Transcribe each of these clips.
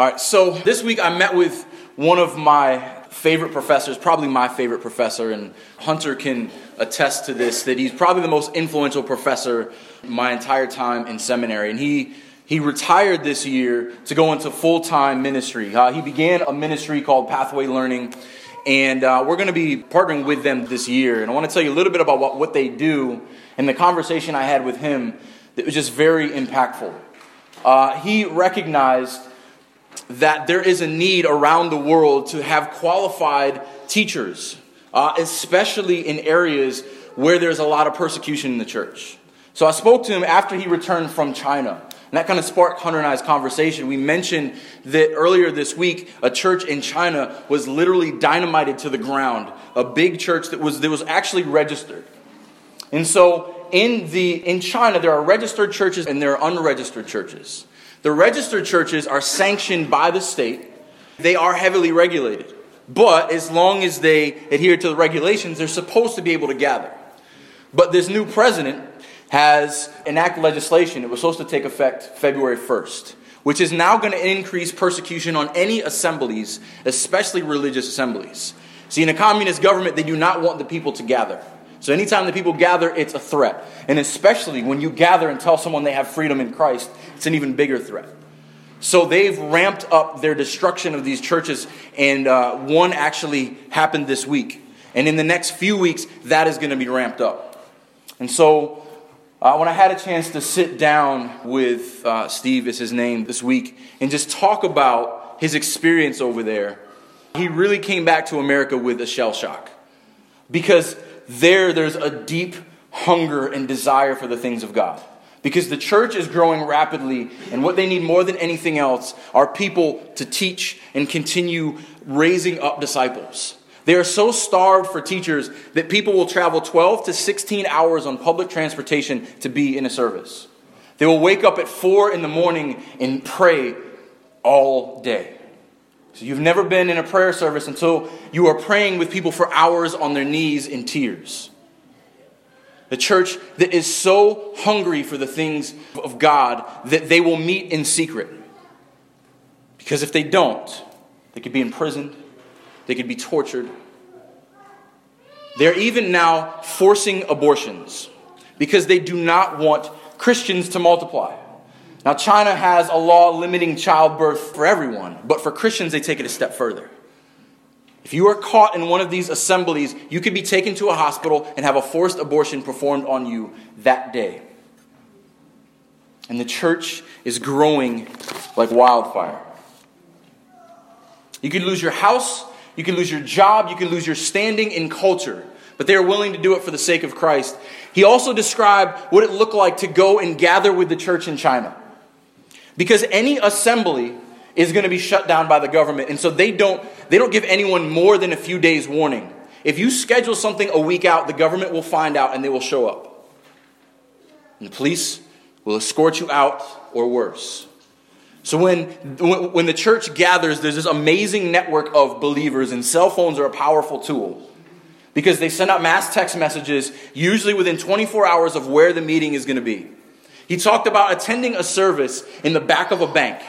All right, so this week I met with one of my favorite professors, probably my favorite professor, and Hunter can attest to this that he's probably the most influential professor my entire time in seminary. And he he retired this year to go into full time ministry. Uh, he began a ministry called Pathway Learning, and uh, we're going to be partnering with them this year. And I want to tell you a little bit about what, what they do and the conversation I had with him that was just very impactful. Uh, he recognized that there is a need around the world to have qualified teachers, uh, especially in areas where there's a lot of persecution in the church. So I spoke to him after he returned from China. And that kind of sparked Hunter and I's conversation. We mentioned that earlier this week, a church in China was literally dynamited to the ground. A big church that was, that was actually registered. And so in, the, in China, there are registered churches and there are unregistered churches. The registered churches are sanctioned by the state, they are heavily regulated. But as long as they adhere to the regulations, they're supposed to be able to gather. But this new president has enacted legislation. It was supposed to take effect February 1st, which is now going to increase persecution on any assemblies, especially religious assemblies. See, in a communist government, they do not want the people to gather. So anytime the people gather, it's a threat. And especially when you gather and tell someone they have freedom in Christ, it's an even bigger threat. So they've ramped up their destruction of these churches, and uh, one actually happened this week. And in the next few weeks, that is going to be ramped up. And so uh, when I had a chance to sit down with uh, Steve, is his name, this week, and just talk about his experience over there, he really came back to America with a shell shock. Because there there's a deep hunger and desire for the things of God. Because the church is growing rapidly, and what they need more than anything else are people to teach and continue raising up disciples. They are so starved for teachers that people will travel 12 to 16 hours on public transportation to be in a service. They will wake up at 4 in the morning and pray all day. So you've never been in a prayer service until you are praying with people for hours on their knees in tears. The church that is so hungry for the things of God that they will meet in secret. Because if they don't, they could be imprisoned, they could be tortured. They're even now forcing abortions because they do not want Christians to multiply. Now, China has a law limiting childbirth for everyone, but for Christians, they take it a step further. If you are caught in one of these assemblies, you could be taken to a hospital and have a forced abortion performed on you that day. And the church is growing like wildfire. You could lose your house, you could lose your job, you could lose your standing in culture, but they are willing to do it for the sake of Christ. He also described what it looked like to go and gather with the church in China. Because any assembly is going to be shut down by the government. And so they don't, they don't give anyone more than a few days' warning. If you schedule something a week out, the government will find out and they will show up. And the police will escort you out or worse. So when, when the church gathers, there's this amazing network of believers, and cell phones are a powerful tool because they send out mass text messages, usually within 24 hours of where the meeting is going to be. He talked about attending a service in the back of a bank.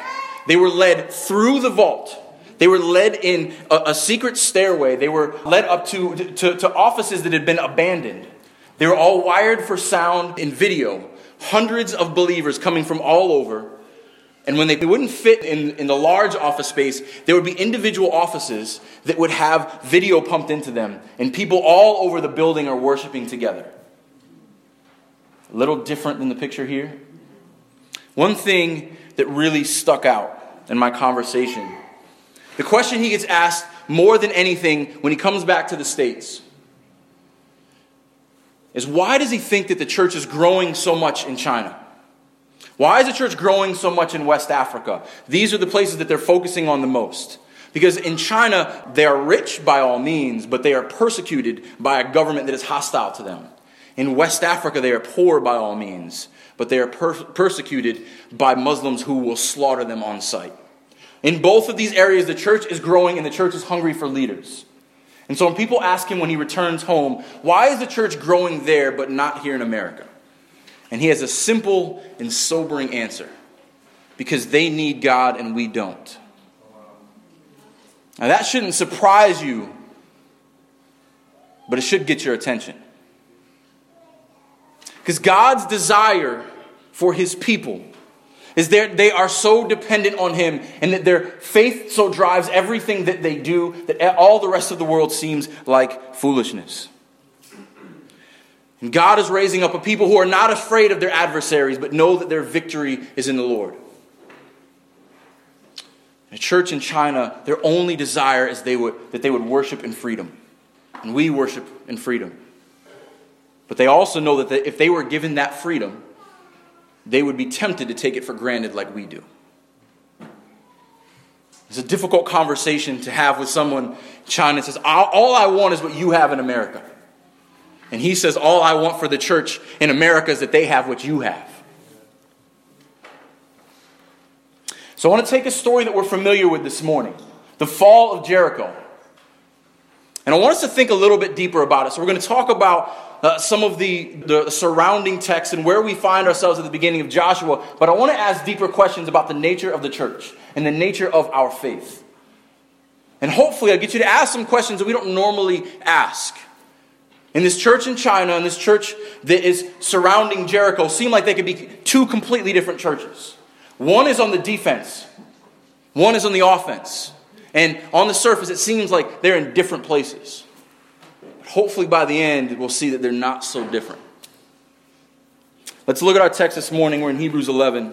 They were led through the vault. They were led in a, a secret stairway. They were led up to, to, to offices that had been abandoned. They were all wired for sound and video. Hundreds of believers coming from all over. And when they wouldn't fit in, in the large office space, there would be individual offices that would have video pumped into them. And people all over the building are worshiping together. A little different than the picture here. One thing that really stuck out in my conversation the question he gets asked more than anything when he comes back to the States is why does he think that the church is growing so much in China? Why is the church growing so much in West Africa? These are the places that they're focusing on the most. Because in China, they are rich by all means, but they are persecuted by a government that is hostile to them. In West Africa, they are poor by all means, but they are per- persecuted by Muslims who will slaughter them on sight. In both of these areas, the church is growing and the church is hungry for leaders. And so when people ask him when he returns home, why is the church growing there but not here in America? And he has a simple and sobering answer because they need God and we don't. Now, that shouldn't surprise you, but it should get your attention. Because God's desire for his people is that they are so dependent on him and that their faith so drives everything that they do that all the rest of the world seems like foolishness. And God is raising up a people who are not afraid of their adversaries, but know that their victory is in the Lord. The church in China, their only desire is they would, that they would worship in freedom. And we worship in freedom. But they also know that if they were given that freedom, they would be tempted to take it for granted like we do. It's a difficult conversation to have with someone in China says, All I want is what you have in America. And he says, All I want for the church in America is that they have what you have. So I want to take a story that we're familiar with this morning the fall of Jericho. And I want us to think a little bit deeper about it. So we're going to talk about uh, some of the, the surrounding texts and where we find ourselves at the beginning of Joshua. But I want to ask deeper questions about the nature of the church and the nature of our faith. And hopefully, I'll get you to ask some questions that we don't normally ask. In this church in China and this church that is surrounding Jericho seem like they could be two completely different churches. One is on the defense, one is on the offense. And on the surface, it seems like they're in different places. But hopefully, by the end, we'll see that they're not so different. Let's look at our text this morning. We're in Hebrews 11.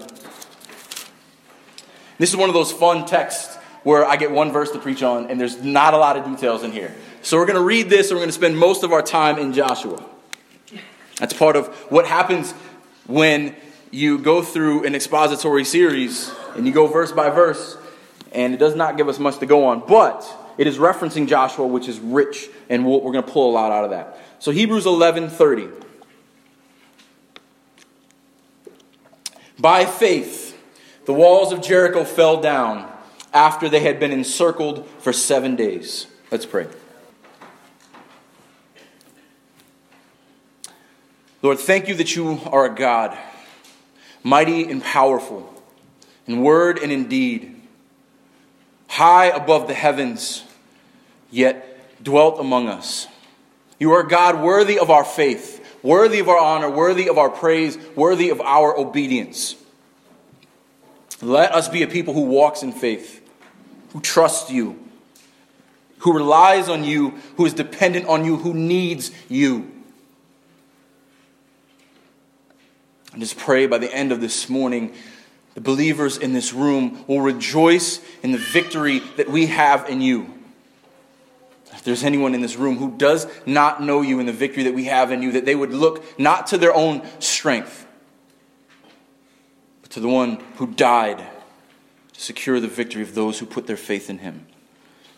This is one of those fun texts where I get one verse to preach on, and there's not a lot of details in here. So we're going to read this, and we're going to spend most of our time in Joshua. That's part of what happens when you go through an expository series and you go verse by verse, and it does not give us much to go on, but it is referencing Joshua, which is rich, and we we are going to pull a lot out of that. So Hebrews 11:30. By faith, the walls of Jericho fell down after they had been encircled for seven days. Let's pray. Lord, thank you that you are a God, mighty and powerful, in word and in deed, high above the heavens, yet dwelt among us. You are God worthy of our faith, worthy of our honor, worthy of our praise, worthy of our obedience. Let us be a people who walks in faith, who trusts you, who relies on you, who is dependent on you, who needs you. I just pray by the end of this morning, the believers in this room will rejoice in the victory that we have in you. If there's anyone in this room who does not know you in the victory that we have in you, that they would look not to their own strength, but to the one who died to secure the victory of those who put their faith in him.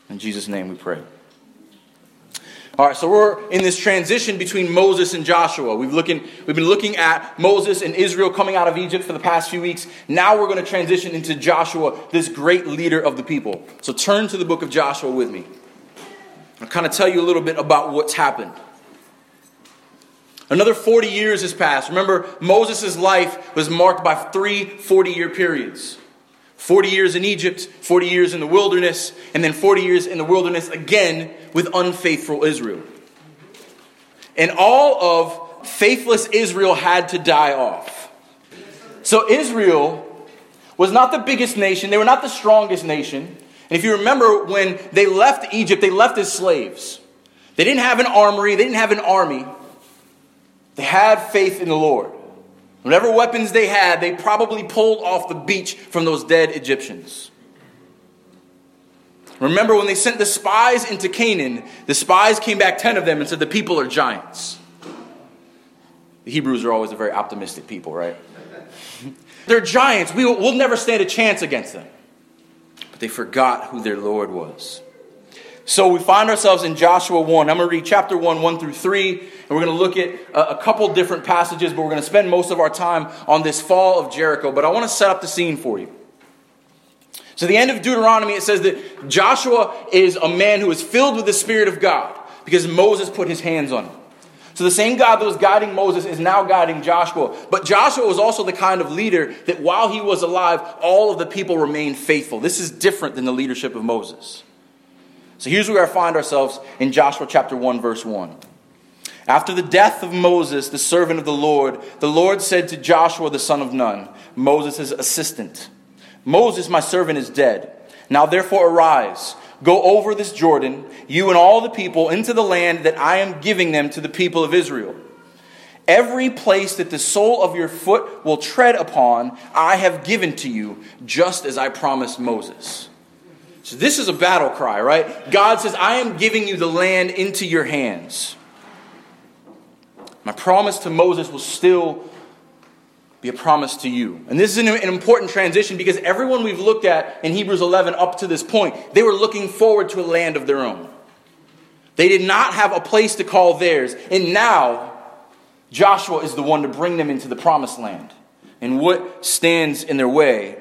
In Jesus' name we pray. All right, so we're in this transition between Moses and Joshua. We've, looking, we've been looking at Moses and Israel coming out of Egypt for the past few weeks. Now we're going to transition into Joshua, this great leader of the people. So turn to the book of Joshua with me. I'll kind of tell you a little bit about what's happened. Another 40 years has passed. Remember, Moses' life was marked by three 40 year periods. 40 years in Egypt, 40 years in the wilderness, and then 40 years in the wilderness again with unfaithful Israel. And all of faithless Israel had to die off. So Israel was not the biggest nation, they were not the strongest nation. And if you remember, when they left Egypt, they left as slaves. They didn't have an armory, they didn't have an army. They had faith in the Lord. Whatever weapons they had, they probably pulled off the beach from those dead Egyptians. Remember when they sent the spies into Canaan, the spies came back, 10 of them, and said, The people are giants. The Hebrews are always a very optimistic people, right? They're giants. We will, we'll never stand a chance against them. But they forgot who their Lord was. So we find ourselves in Joshua 1. I'm going to read chapter 1, 1 through 3, and we're going to look at a, a couple different passages, but we're going to spend most of our time on this fall of Jericho. But I want to set up the scene for you. So, the end of Deuteronomy, it says that Joshua is a man who is filled with the Spirit of God because Moses put his hands on him. So, the same God that was guiding Moses is now guiding Joshua. But Joshua was also the kind of leader that while he was alive, all of the people remained faithful. This is different than the leadership of Moses. So here's where I find ourselves in Joshua chapter 1, verse 1. After the death of Moses, the servant of the Lord, the Lord said to Joshua the son of Nun, Moses' assistant, Moses, my servant, is dead. Now therefore arise, go over this Jordan, you and all the people, into the land that I am giving them to the people of Israel. Every place that the sole of your foot will tread upon, I have given to you, just as I promised Moses. So this is a battle cry, right? God says, I am giving you the land into your hands. My promise to Moses will still be a promise to you. And this is an, important transition because everyone we've looked at in Hebrews 11 up to this point, they were looking forward to a land of their own. They did not have a place to call theirs. And now, Joshua is the one to bring them into the promised land. And what stands in their way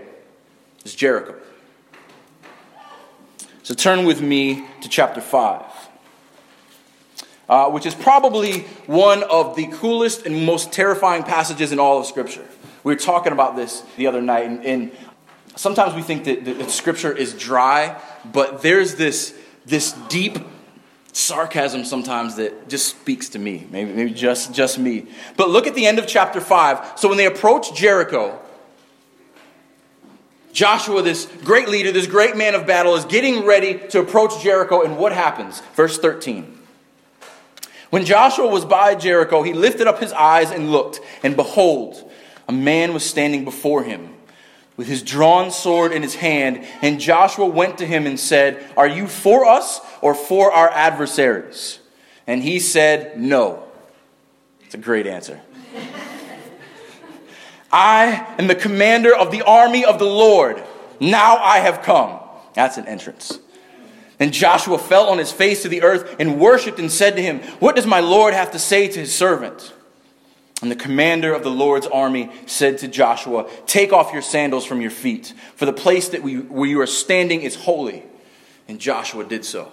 is Jericho. So turn with me to chapter 5, uh, which is probably one of the coolest and most terrifying passages in all of Scripture. We were talking about this the other night, and, and sometimes we think that, that Scripture is dry, but there's this, this deep sarcasm sometimes that just speaks to me maybe, maybe just, just me but look at the end of chapter 5 so when they approach jericho Joshua, this great leader, this great man of battle, is getting ready to approach Jericho, and what happens? Verse 13. When Joshua was by Jericho, he lifted up his eyes and looked, and behold, a man was standing before him with his drawn sword in his hand. And Joshua went to him and said, Are you for us or for our adversaries? And he said, No. It's a great answer. I am the commander of the army of the Lord. Now I have come. That's an entrance. And Joshua fell on his face to the earth and worshiped and said to him, What does my Lord have to say to his servant? And the commander of the Lord's army said to Joshua, Take off your sandals from your feet, for the place that we, where you are standing is holy. And Joshua did so.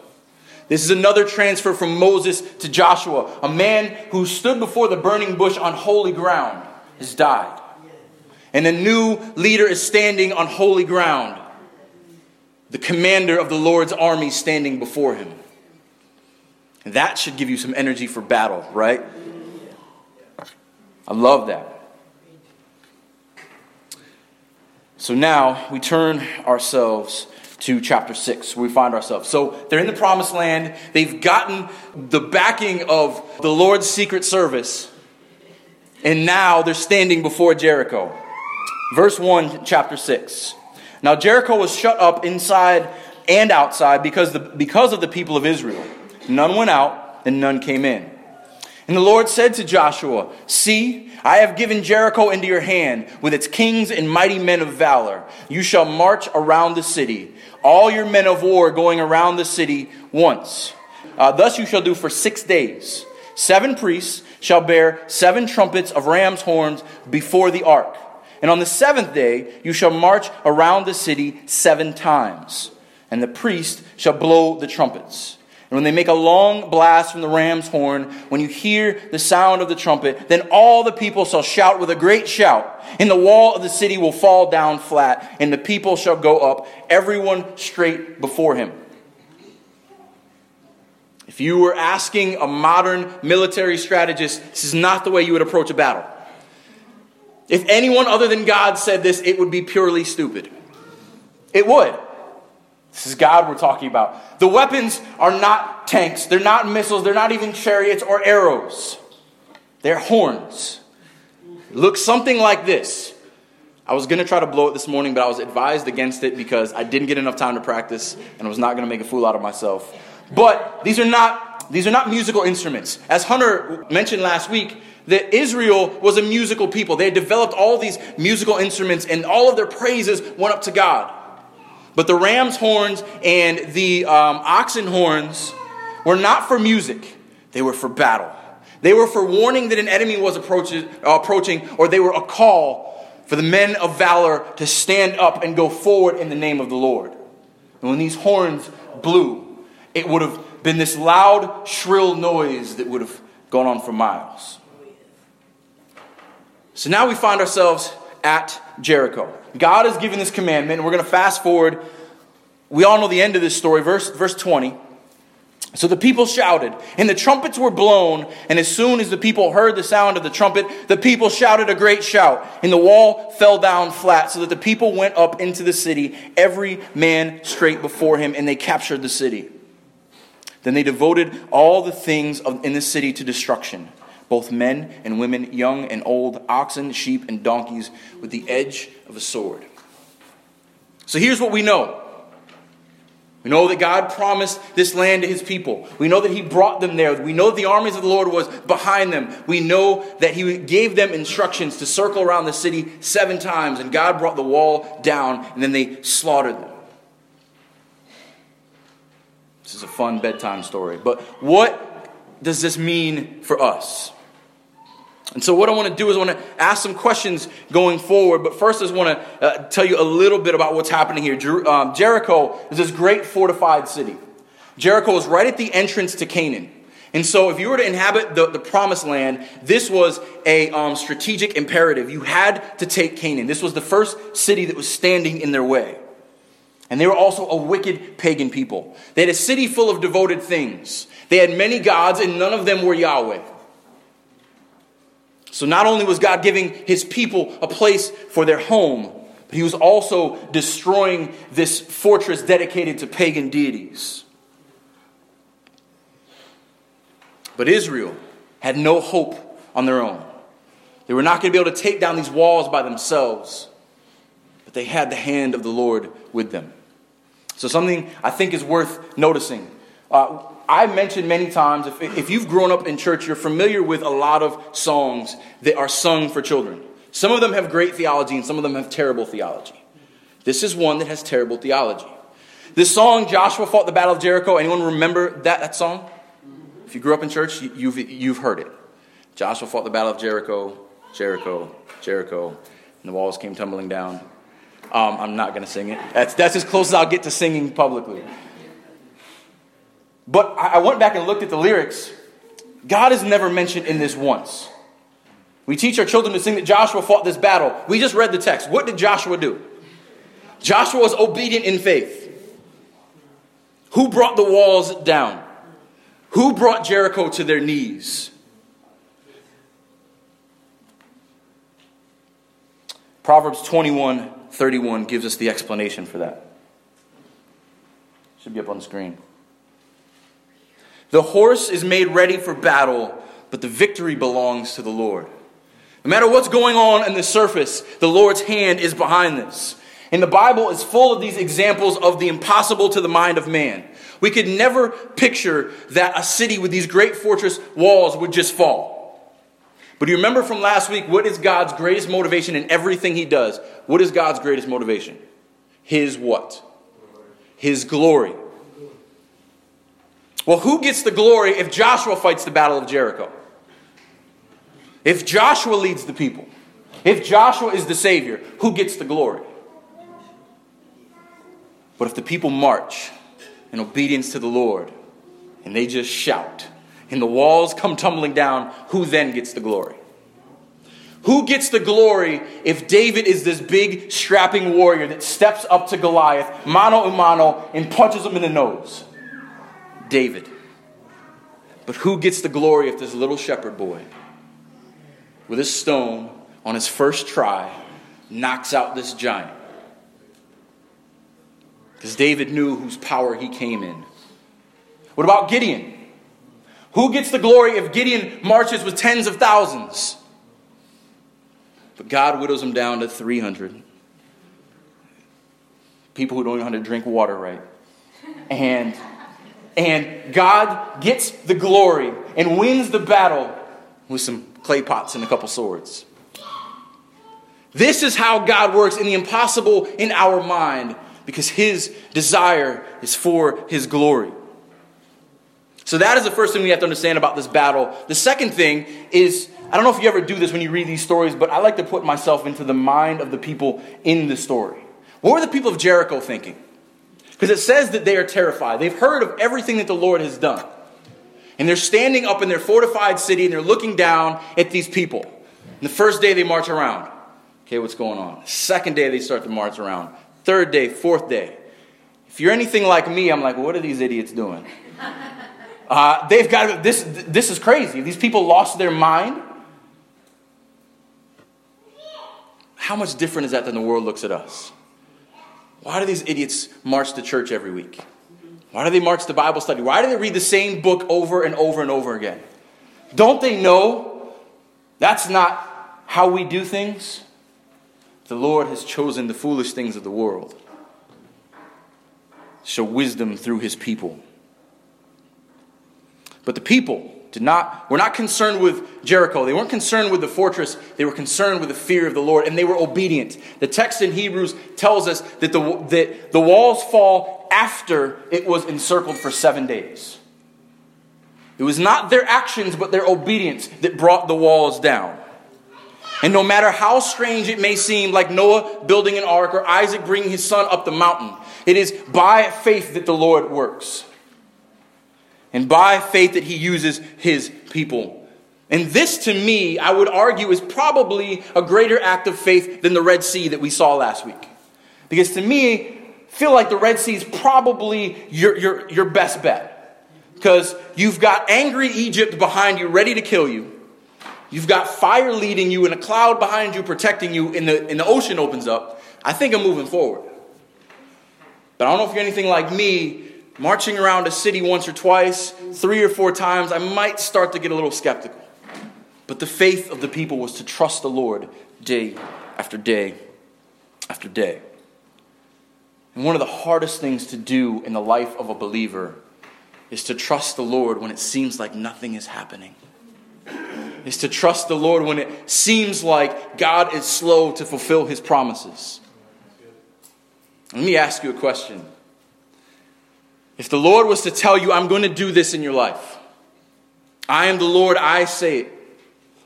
This is another transfer from Moses to Joshua. A man who stood before the burning bush on holy ground has died and a new leader is standing on holy ground. The commander of the Lord's army standing before him. And that should give you some energy for battle, right? I love that. So now we turn ourselves to chapter 6, where we find ourselves. So they're in the promised land. They've gotten the backing of the Lord's secret service. And now they're standing before Jericho. Verse 1, chapter 6. Now Jericho was shut up inside and outside because, the, because of the people of Israel. None went out, and none came in. And the Lord said to Joshua, See, I have given Jericho into your hand, with its kings and mighty men of valor. You shall march around the city, all your men of war going around the city once. Uh, thus you shall do for six days. Seven priests shall bear seven trumpets of ram's horns before the ark. And on the seventh day you shall march around the city seven times, and the priest shall blow the trumpets. And when they make a long blast from the ram's horn, when you hear the sound of the trumpet, then all the people shall shout with a great shout, and the wall of the city will fall down flat, and the people shall go up, everyone straight before him. If you were asking a modern military strategist, this is not the way you would approach a battle. If anyone other than God said this, it would be purely stupid. It would. This is God we're talking about. The weapons are not tanks, they're not missiles, they're not even chariots or arrows. They're horns. Look something like this. I was going to try to blow it this morning, but I was advised against it because I didn't get enough time to practice and I was not going to make a fool out of myself. But these are not these are not musical instruments. As Hunter mentioned last week, that Israel was a musical people. They had developed all these musical instruments, and all of their praises went up to God. But the ram's horns and the um, oxen horns were not for music, they were for battle. They were for warning that an enemy was approaching, approaching or they were a call for the men of valor to stand up and go forward in the name of the Lord. And when these horns blew, it would have been this loud, shrill noise that would have gone on for miles. So now we find ourselves at Jericho. God has given this commandment, and we're going to fast forward. We all know the end of this story, verse, verse 20. So the people shouted, and the trumpets were blown, and as soon as the people heard the sound of the trumpet, the people shouted a great shout, and the wall fell down flat, so that the people went up into the city, every man straight before him, and they captured the city. Then they devoted all the things in the city to destruction, both men and women, young and old, oxen, sheep, and donkeys, with the edge of a sword. So here's what we know. We know that God promised this land to his people. We know that he brought them there. We know that the armies of the Lord was behind them. We know that he gave them instructions to circle around the city seven times, and God brought the wall down, and then they slaughtered them. This is a fun bedtime story. But what does this mean for us? And so, what I want to do is I want to ask some questions going forward. But first, I just want to uh, tell you a little bit about what's happening here. Jer- um, Jericho is this great fortified city. Jericho is right at the entrance to Canaan. And so, if you were to inhabit the, the promised land, this was a um, strategic imperative. You had to take Canaan. This was the first city that was standing in their way. And they were also a wicked pagan people. They had a city full of devoted things. They had many gods, and none of them were Yahweh. So not only was God giving his people a place for their home, but he was also destroying this fortress dedicated to pagan deities. But Israel had no hope on their own. They were not going to be able to take down these walls by themselves, but they had the hand of the Lord with them. So, something I think is worth noticing. Uh, I've mentioned many times, if, if you've grown up in church, you're familiar with a lot of songs that are sung for children. Some of them have great theology and some of them have terrible theology. This is one that has terrible theology. This song, Joshua Fought the Battle of Jericho, anyone remember that, that song? If you grew up in church, you've, you've heard it. Joshua fought the Battle of Jericho, Jericho, Jericho, and the walls came tumbling down. Um, I'm not going to sing it. That's, that's as close as I'll get to singing publicly. But I went back and looked at the lyrics. God is never mentioned in this once. We teach our children to sing that Joshua fought this battle. We just read the text. What did Joshua do? Joshua was obedient in faith. Who brought the walls down? Who brought Jericho to their knees? Proverbs 21 31 gives us the explanation for that. Should be up on the screen. The horse is made ready for battle, but the victory belongs to the Lord. No matter what's going on on the surface, the Lord's hand is behind this. And the Bible is full of these examples of the impossible to the mind of man. We could never picture that a city with these great fortress walls would just fall. But you remember from last week what is God's greatest motivation in everything he does? What is God's greatest motivation? His what? His glory. Well, who gets the glory if Joshua fights the battle of Jericho? If Joshua leads the people, if Joshua is the Savior, who gets the glory? But if the people march in obedience to the Lord and they just shout and the walls come tumbling down, who then gets the glory? Who gets the glory if David is this big, strapping warrior that steps up to Goliath, mano a mano, and punches him in the nose? David. But who gets the glory if this little shepherd boy, with his stone on his first try, knocks out this giant? Because David knew whose power he came in. What about Gideon? Who gets the glory if Gideon marches with tens of thousands? But God whittles him down to 300. People who don't know how to drink water right. And and God gets the glory and wins the battle with some clay pots and a couple swords. This is how God works in the impossible in our mind because his desire is for his glory. So that is the first thing we have to understand about this battle. The second thing is I don't know if you ever do this when you read these stories, but I like to put myself into the mind of the people in the story. What were the people of Jericho thinking? Because it says that they are terrified. They've heard of everything that the Lord has done. And they're standing up in their fortified city and they're looking down at these people. And the first day they march around. Okay, what's going on? Second day they start to march around. Third day, fourth day. If you're anything like me, I'm like, what are these idiots doing? Uh, they've got this. This is crazy. These people lost their mind. How much different is that than the world looks at us? Why do these idiots march to church every week? Why do they march to Bible study? Why do they read the same book over and over and over again? Don't they know that's not how we do things? The Lord has chosen the foolish things of the world show wisdom through his people. But the people did not, were not concerned with Jericho. They weren't concerned with the fortress. They were concerned with the fear of the Lord, and they were obedient. The text in Hebrews tells us that the, that the walls fall after it was encircled for seven days. It was not their actions, but their obedience that brought the walls down. And no matter how strange it may seem, like Noah building an ark or Isaac bringing his son up the mountain, it is by faith that the Lord works and by faith that he uses his people. And this, to me, I would argue, is probably a greater act of faith than the Red Sea that we saw last week. Because to me, feel like the Red Sea is probably your, your, your best bet. Because you've got angry Egypt behind you, ready to kill you. You've got fire leading you and a cloud behind you, protecting you, and the, and the ocean opens up. I think I'm moving forward. But I don't know if you're anything like me marching around a city once or twice, three or four times, I might start to get a little skeptical. But the faith of the people was to trust the Lord day after day after day. And one of the hardest things to do in the life of a believer is to trust the Lord when it seems like nothing is happening. Is to trust the Lord when it seems like God is slow to fulfill his promises. Let me ask you a question. If the Lord was to tell you, I'm going to do this in your life, I am the Lord, I say it,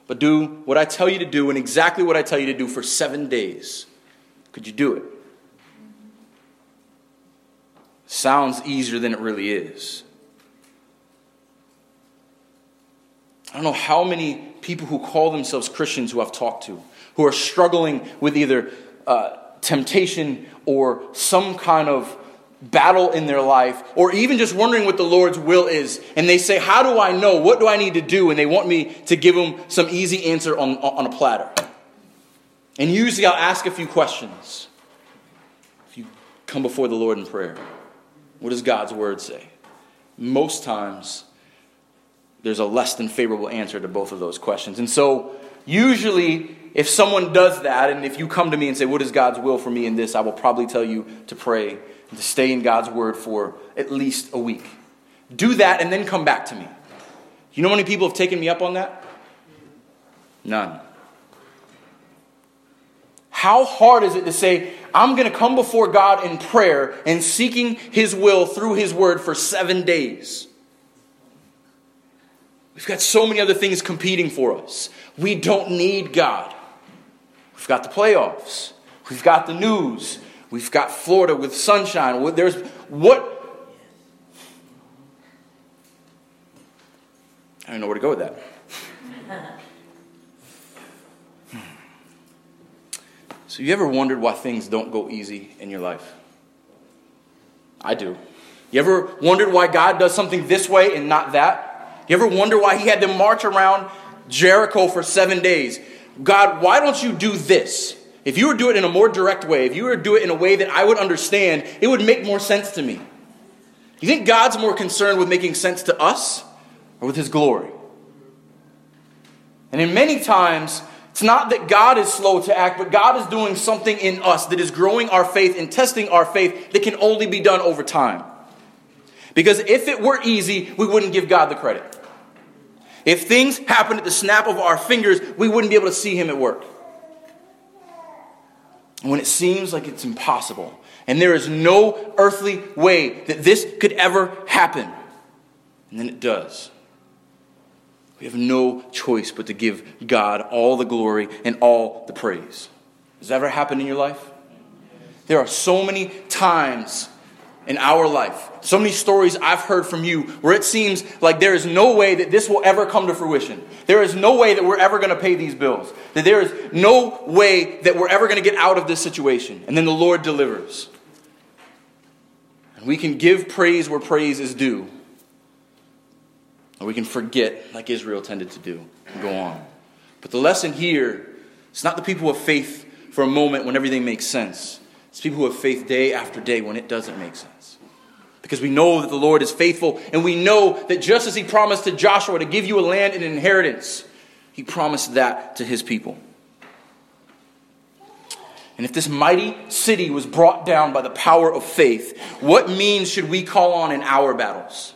but do what I tell you to do and exactly what I tell you to do for seven days, could you do it? Sounds easier than it really is. I don't know how many people who call themselves Christians who I've talked to who are struggling with either uh, temptation or some kind of battle in their life, or even just wondering what the Lord's will is, and they say, How do I know? What do I need to do? And they want me to give them some easy answer on, on a platter. And usually I'll ask a few questions. If you come before the Lord in prayer, what does God's word say? Most times, there's a less than favorable answer to both of those questions. And so, usually, if someone does that, and if you come to me and say, What is God's will for me in this? I will probably tell you to pray to stay in God's word for at least a week. Do that and then come back to me. You know how many people have taken me up on that? None. How hard is it to say, I'm going to come before God in prayer and seeking His will through His word for seven days? We've got so many other things competing for us. We don't need God. We've got the playoffs, we've got the news, We've got Florida with sunshine. There's what? I don't know where to go with that. so, you ever wondered why things don't go easy in your life? I do. You ever wondered why God does something this way and not that? You ever wonder why He had them march around Jericho for seven days? God, why don't you do this? If you were to do it in a more direct way, if you were to do it in a way that I would understand, it would make more sense to me. You think God's more concerned with making sense to us or with His glory? And in many times, it's not that God is slow to act, but God is doing something in us that is growing our faith and testing our faith that can only be done over time. Because if it were easy, we wouldn't give God the credit. If things happened at the snap of our fingers, we wouldn't be able to see Him at work when it seems like it's impossible and there is no earthly way that this could ever happen. And then it does. We have no choice but to give God all the glory and all the praise. Has that ever happened in your life? There are so many times in our life. So many stories I've heard from you where it seems like there is no way that this will ever come to fruition. There is no way that we're ever going to pay these bills. That there is no way that we're ever going to get out of this situation. And then the Lord delivers. And we can give praise where praise is due. Or we can forget, like Israel tended to do, and go on. But the lesson here is not the people of faith for a moment when everything makes sense. It's people who have faith day after day when it doesn't make sense. Because we know that the Lord is faithful, and we know that just as He promised to Joshua to give you a land and an inheritance, He promised that to His people. And if this mighty city was brought down by the power of faith, what means should we call on in our battles?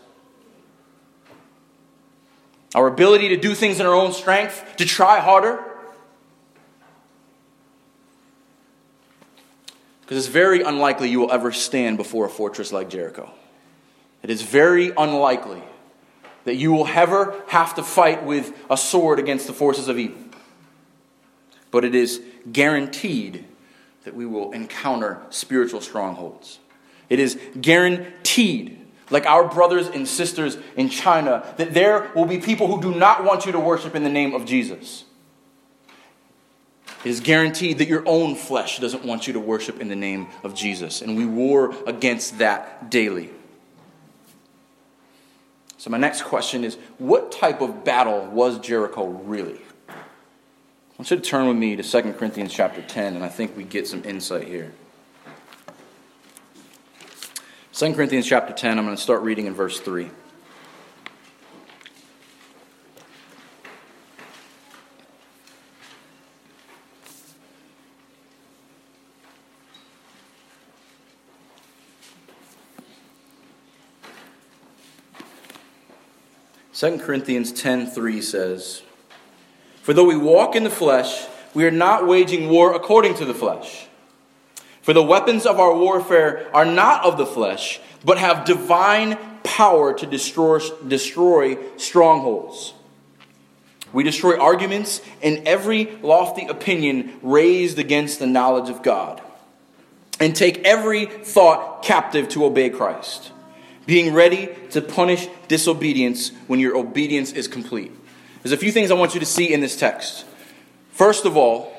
Our ability to do things in our own strength, to try harder? Because it's very unlikely you will ever stand before a fortress like Jericho. It is very unlikely that you will ever have to fight with a sword against the forces of evil. But it is guaranteed that we will encounter spiritual strongholds. It is guaranteed, like our brothers and sisters in China, that there will be people who do not want you to worship in the name of Jesus. It is guaranteed that your own flesh doesn't want you to worship in the name of Jesus. And we war against that daily. So, my next question is what type of battle was Jericho really? I want you to turn with me to 2 Corinthians chapter 10, and I think we get some insight here. 2 Corinthians chapter 10, I'm going to start reading in verse 3. 2 Corinthians 10:3 says, "For though we walk in the flesh, we are not waging war according to the flesh. For the weapons of our warfare are not of the flesh, but have divine power to destroy, destroy strongholds. We destroy arguments and every lofty opinion raised against the knowledge of God, and take every thought captive to obey Christ." Being ready to punish disobedience when your obedience is complete. There's a few things I want you to see in this text. First of all,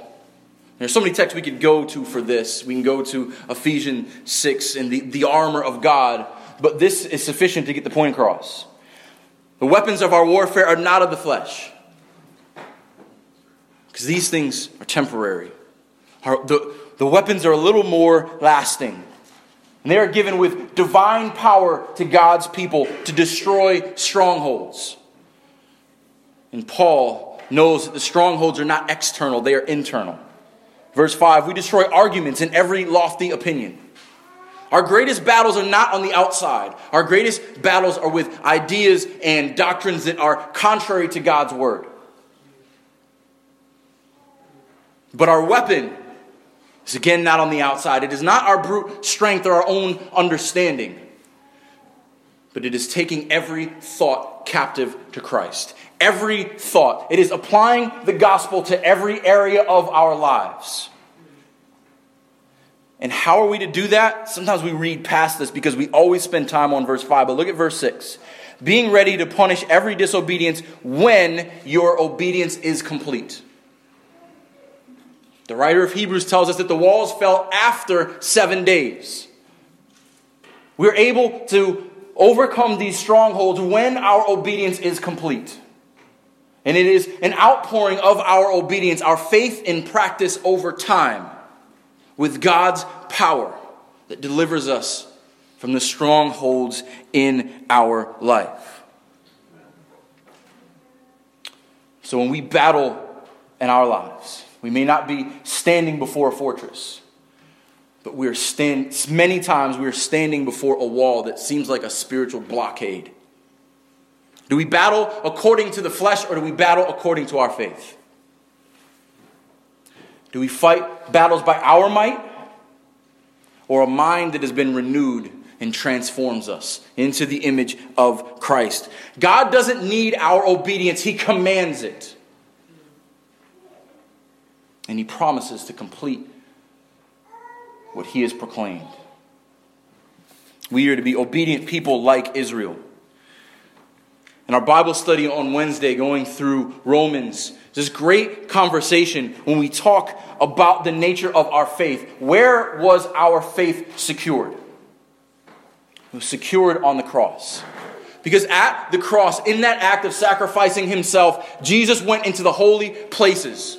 there's so many texts we could go to for this. We can go to Ephesians 6 and the, the armor of God, but this is sufficient to get the point across. The weapons of our warfare are not of the flesh, because these things are temporary. Our, the, the weapons are a little more lasting. And they are given with divine power to God's people to destroy strongholds. And Paul knows that the strongholds are not external, they are internal. Verse 5 We destroy arguments and every lofty opinion. Our greatest battles are not on the outside. Our greatest battles are with ideas and doctrines that are contrary to God's word. But our weapon it's again not on the outside. It is not our brute strength or our own understanding, but it is taking every thought captive to Christ. Every thought. It is applying the gospel to every area of our lives. And how are we to do that? Sometimes we read past this because we always spend time on verse 5. But look at verse 6. Being ready to punish every disobedience when your obedience is complete. The writer of Hebrews tells us that the walls fell after seven days. We're able to overcome these strongholds when our obedience is complete. And it is an outpouring of our obedience, our faith in practice over time with God's power that delivers us from the strongholds in our life. So when we battle in our lives, we may not be standing before a fortress, but we are stand, many times we are standing before a wall that seems like a spiritual blockade. Do we battle according to the flesh or do we battle according to our faith? Do we fight battles by our might or a mind that has been renewed and transforms us into the image of Christ? God doesn't need our obedience, He commands it. And he promises to complete what he has proclaimed. We are to be obedient people like Israel. In our Bible study on Wednesday, going through Romans, this great conversation when we talk about the nature of our faith. Where was our faith secured? It was secured on the cross. Because at the cross, in that act of sacrificing himself, Jesus went into the holy places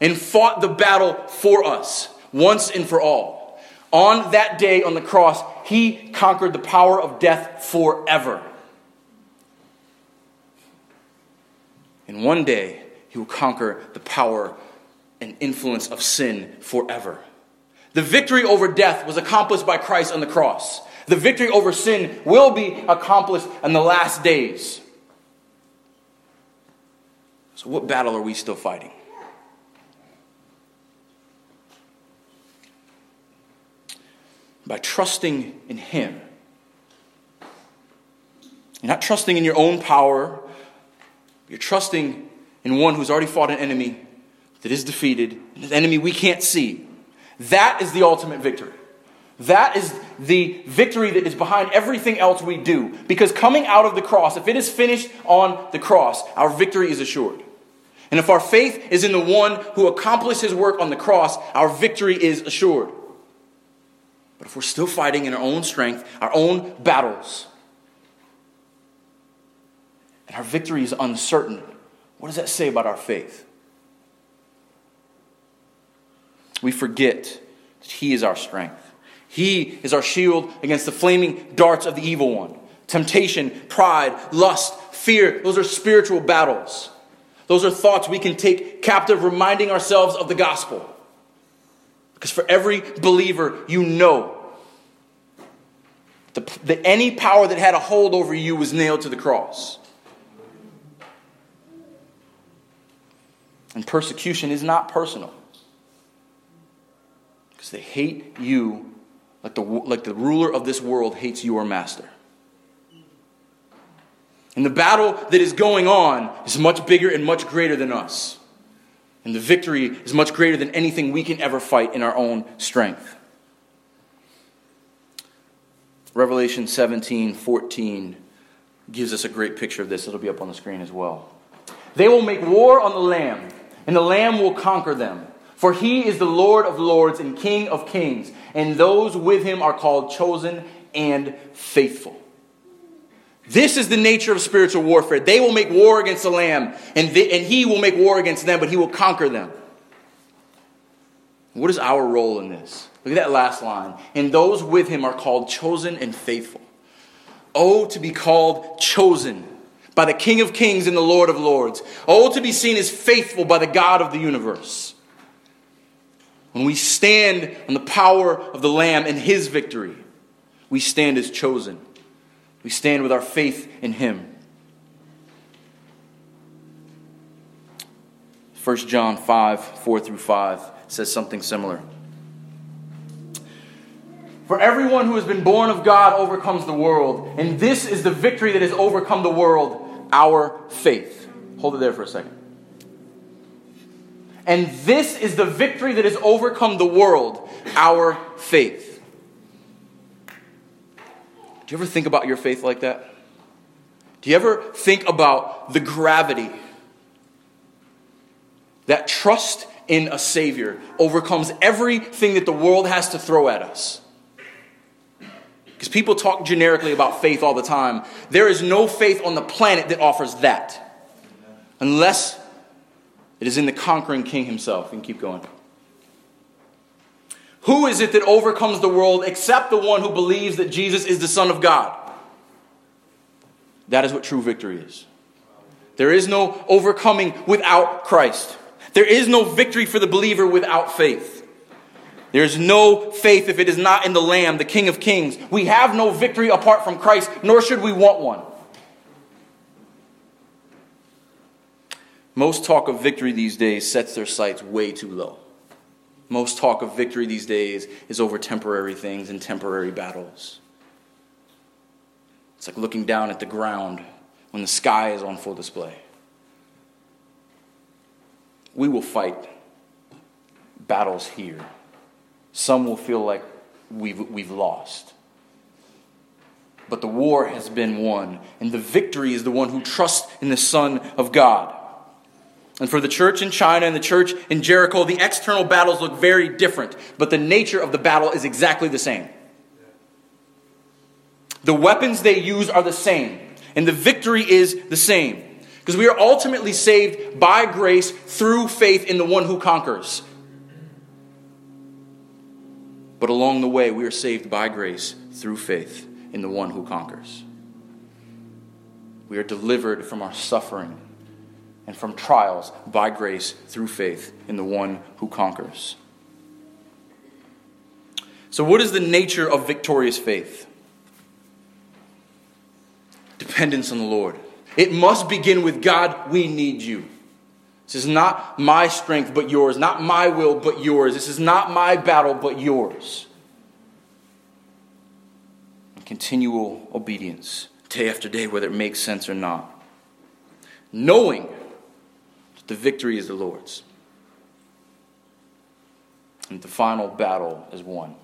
and fought the battle for us once and for all. On that day on the cross, he conquered the power of death forever. And one day, he will conquer the power and influence of sin forever. The victory over death was accomplished by Christ on the cross. The victory over sin will be accomplished in the last days. So, what battle are we still fighting? By trusting in Him. You're not trusting in your own power, you're trusting in one who's already fought an enemy that is defeated, an enemy we can't see. That is the ultimate victory. That is the victory that is behind everything else we do. Because coming out of the cross, if it is finished on the cross, our victory is assured. And if our faith is in the one who accomplished his work on the cross, our victory is assured. But if we're still fighting in our own strength, our own battles, and our victory is uncertain, what does that say about our faith? We forget that He is our strength. He is our shield against the flaming darts of the evil one. Temptation, pride, lust, fear, those are spiritual battles. Those are thoughts we can take captive, reminding ourselves of the gospel. Because for every believer, you know that any power that had a hold over you was nailed to the cross. And persecution is not personal. Because they hate you like the, like the ruler of this world hates your master. And the battle that is going on is much bigger and much greater than us. And the victory is much greater than anything we can ever fight in our own strength. Revelation 17 14 gives us a great picture of this. It'll be up on the screen as well. They will make war on the Lamb, and the Lamb will conquer them. For he is the Lord of lords and King of kings, and those with him are called chosen and faithful. This is the nature of spiritual warfare. They will make war against the Lamb, and, and he will make war against them, but he will conquer them. What is our role in this? Look at that last line. And those with him are called chosen and faithful. Oh, to be called chosen by the King of kings and the Lord of lords. Oh, to be seen as faithful by the God of the universe. When we stand on the power of the Lamb and His victory, we stand as chosen. We stand with our faith in Him. 1 John 5 4 through 5 says something similar. For everyone who has been born of God overcomes the world, and this is the victory that has overcome the world, our faith. Hold it there for a second. And this is the victory that has overcome the world, our faith. Do you ever think about your faith like that? Do you ever think about the gravity that trust in a Savior overcomes everything that the world has to throw at us? Because people talk generically about faith all the time. There is no faith on the planet that offers that. Unless it is in the conquering king himself. Can keep going. Who is it that overcomes the world except the one who believes that Jesus is the Son of God? That is what true victory is. There is no overcoming without Christ. There is no victory for the believer without faith. There is no faith if it is not in the Lamb, the King of Kings. We have no victory apart from Christ, nor should we want one. Most talk of victory these days sets their sights way too low. Most talk of victory these days is over temporary things and temporary battles. It's like looking down at the ground when the sky is on full display. We will fight battles here. Some will feel like we've, we've lost. But the war has been won, and the victory is the one who trusts in the Son of God. And for the church in China and the church in Jericho, the external battles look very different, but the nature of the battle is exactly the same. The weapons they use are the same And the victory is the same. Because we are ultimately saved by grace through faith in the one who conquers. But along the way, we are saved by grace through faith in the one who conquers. We are delivered from our suffering and from trials by grace through faith in the one who conquers. So, what is the nature of victorious faith? Dependence on the Lord. It must begin with God, we need you. This is not my strength, but yours. Not my will, but yours. This is not my battle, but yours. And continual obedience, day after day, whether it makes sense or not. Knowing the victory is the Lord's. And the final battle is won.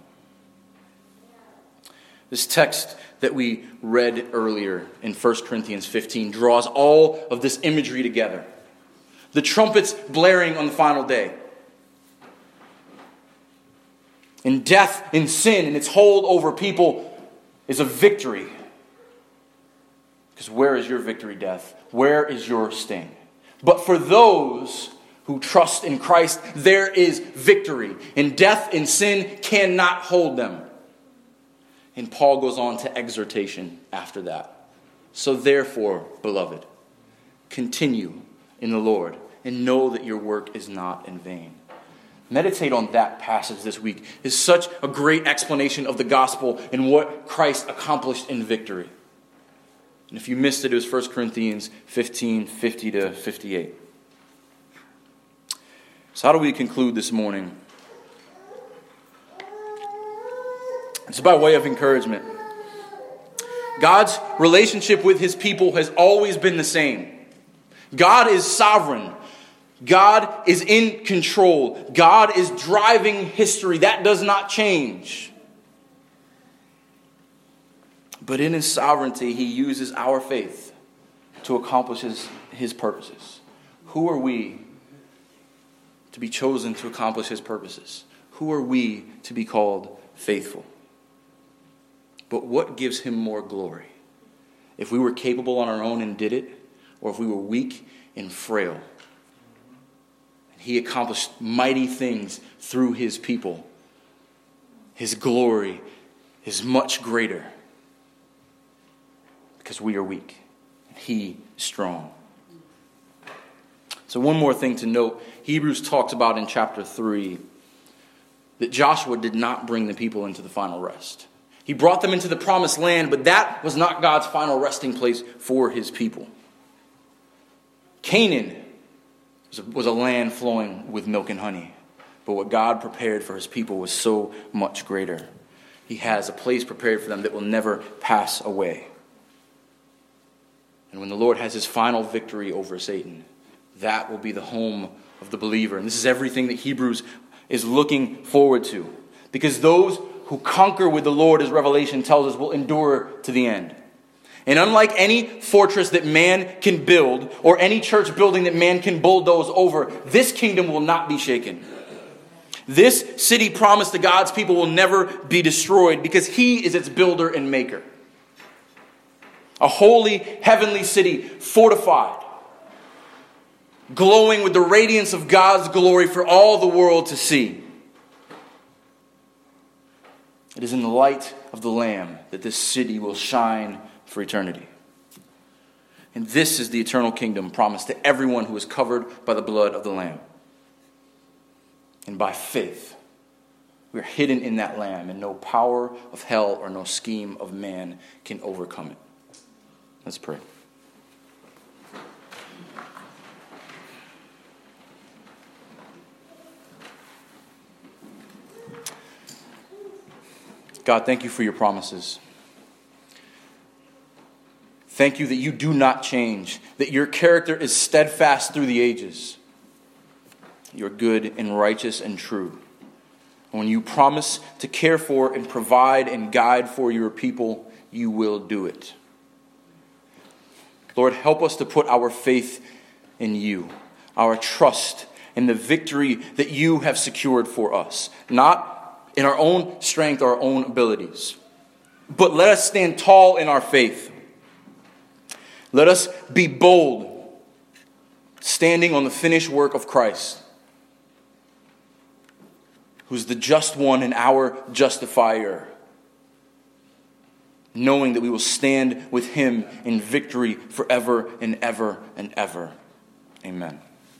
This text that we read earlier in 1 Corinthians 15 draws all of this imagery together. The trumpets blaring on the final day. And death, in sin, and its hold over people is a victory. Because where is your victory, death? Where is your sting? But for those who trust in Christ, there is victory. And death and sin cannot hold them. And Paul goes on to exhortation after that. So, therefore, beloved, continue in the Lord and know that your work is not in vain. Meditate on that passage this week. It's such a great explanation of the gospel and what Christ accomplished in victory. And if you missed it, it was 1 Corinthians 15 50 to 58. So, how do we conclude this morning? It's by way of encouragement. God's relationship with his people has always been the same. God is sovereign. God is in control. God is driving history. That does not change. But in his sovereignty, he uses our faith to accomplish his, his purposes. Who are we to be chosen to accomplish his purposes? Who are we to be called faithful? But what gives him more glory? If we were capable on our own and did it, or if we were weak and frail. He accomplished mighty things through his people. His glory is much greater because we are weak. He strong. So, one more thing to note Hebrews talks about in chapter 3 that Joshua did not bring the people into the final rest. He brought them into the promised land, but that was not God's final resting place for his people. Canaan was a land flowing with milk and honey, but what God prepared for his people was so much greater. He has a place prepared for them that will never pass away. And when the Lord has his final victory over Satan, that will be the home of the believer. And this is everything that Hebrews is looking forward to. Because those who conquer with the Lord, as Revelation tells us, will endure to the end. And unlike any fortress that man can build or any church building that man can bulldoze over, this kingdom will not be shaken. This city promised to God's people will never be destroyed because he is its builder and maker. A holy, heavenly city, fortified, glowing with the radiance of God's glory for all the world to see. It is in the light of the Lamb that this city will shine for eternity. And this is the eternal kingdom promised to everyone who is covered by the blood of the Lamb. And by faith, we are hidden in that Lamb, and no power of hell or no scheme of man can overcome it. Let's pray. God, thank you for your promises. Thank you that you do not change, that your character is steadfast through the ages. You're good and righteous and true. When you promise to care for and provide and guide for your people, you will do it. Lord, help us to put our faith in you, our trust in the victory that you have secured for us, not in our own strength our own abilities. But let us stand tall in our faith. Let us be bold, standing on the finished work of Christ, who's the just one and our justifier, knowing that we will stand with him in victory forever and ever and ever. Amen.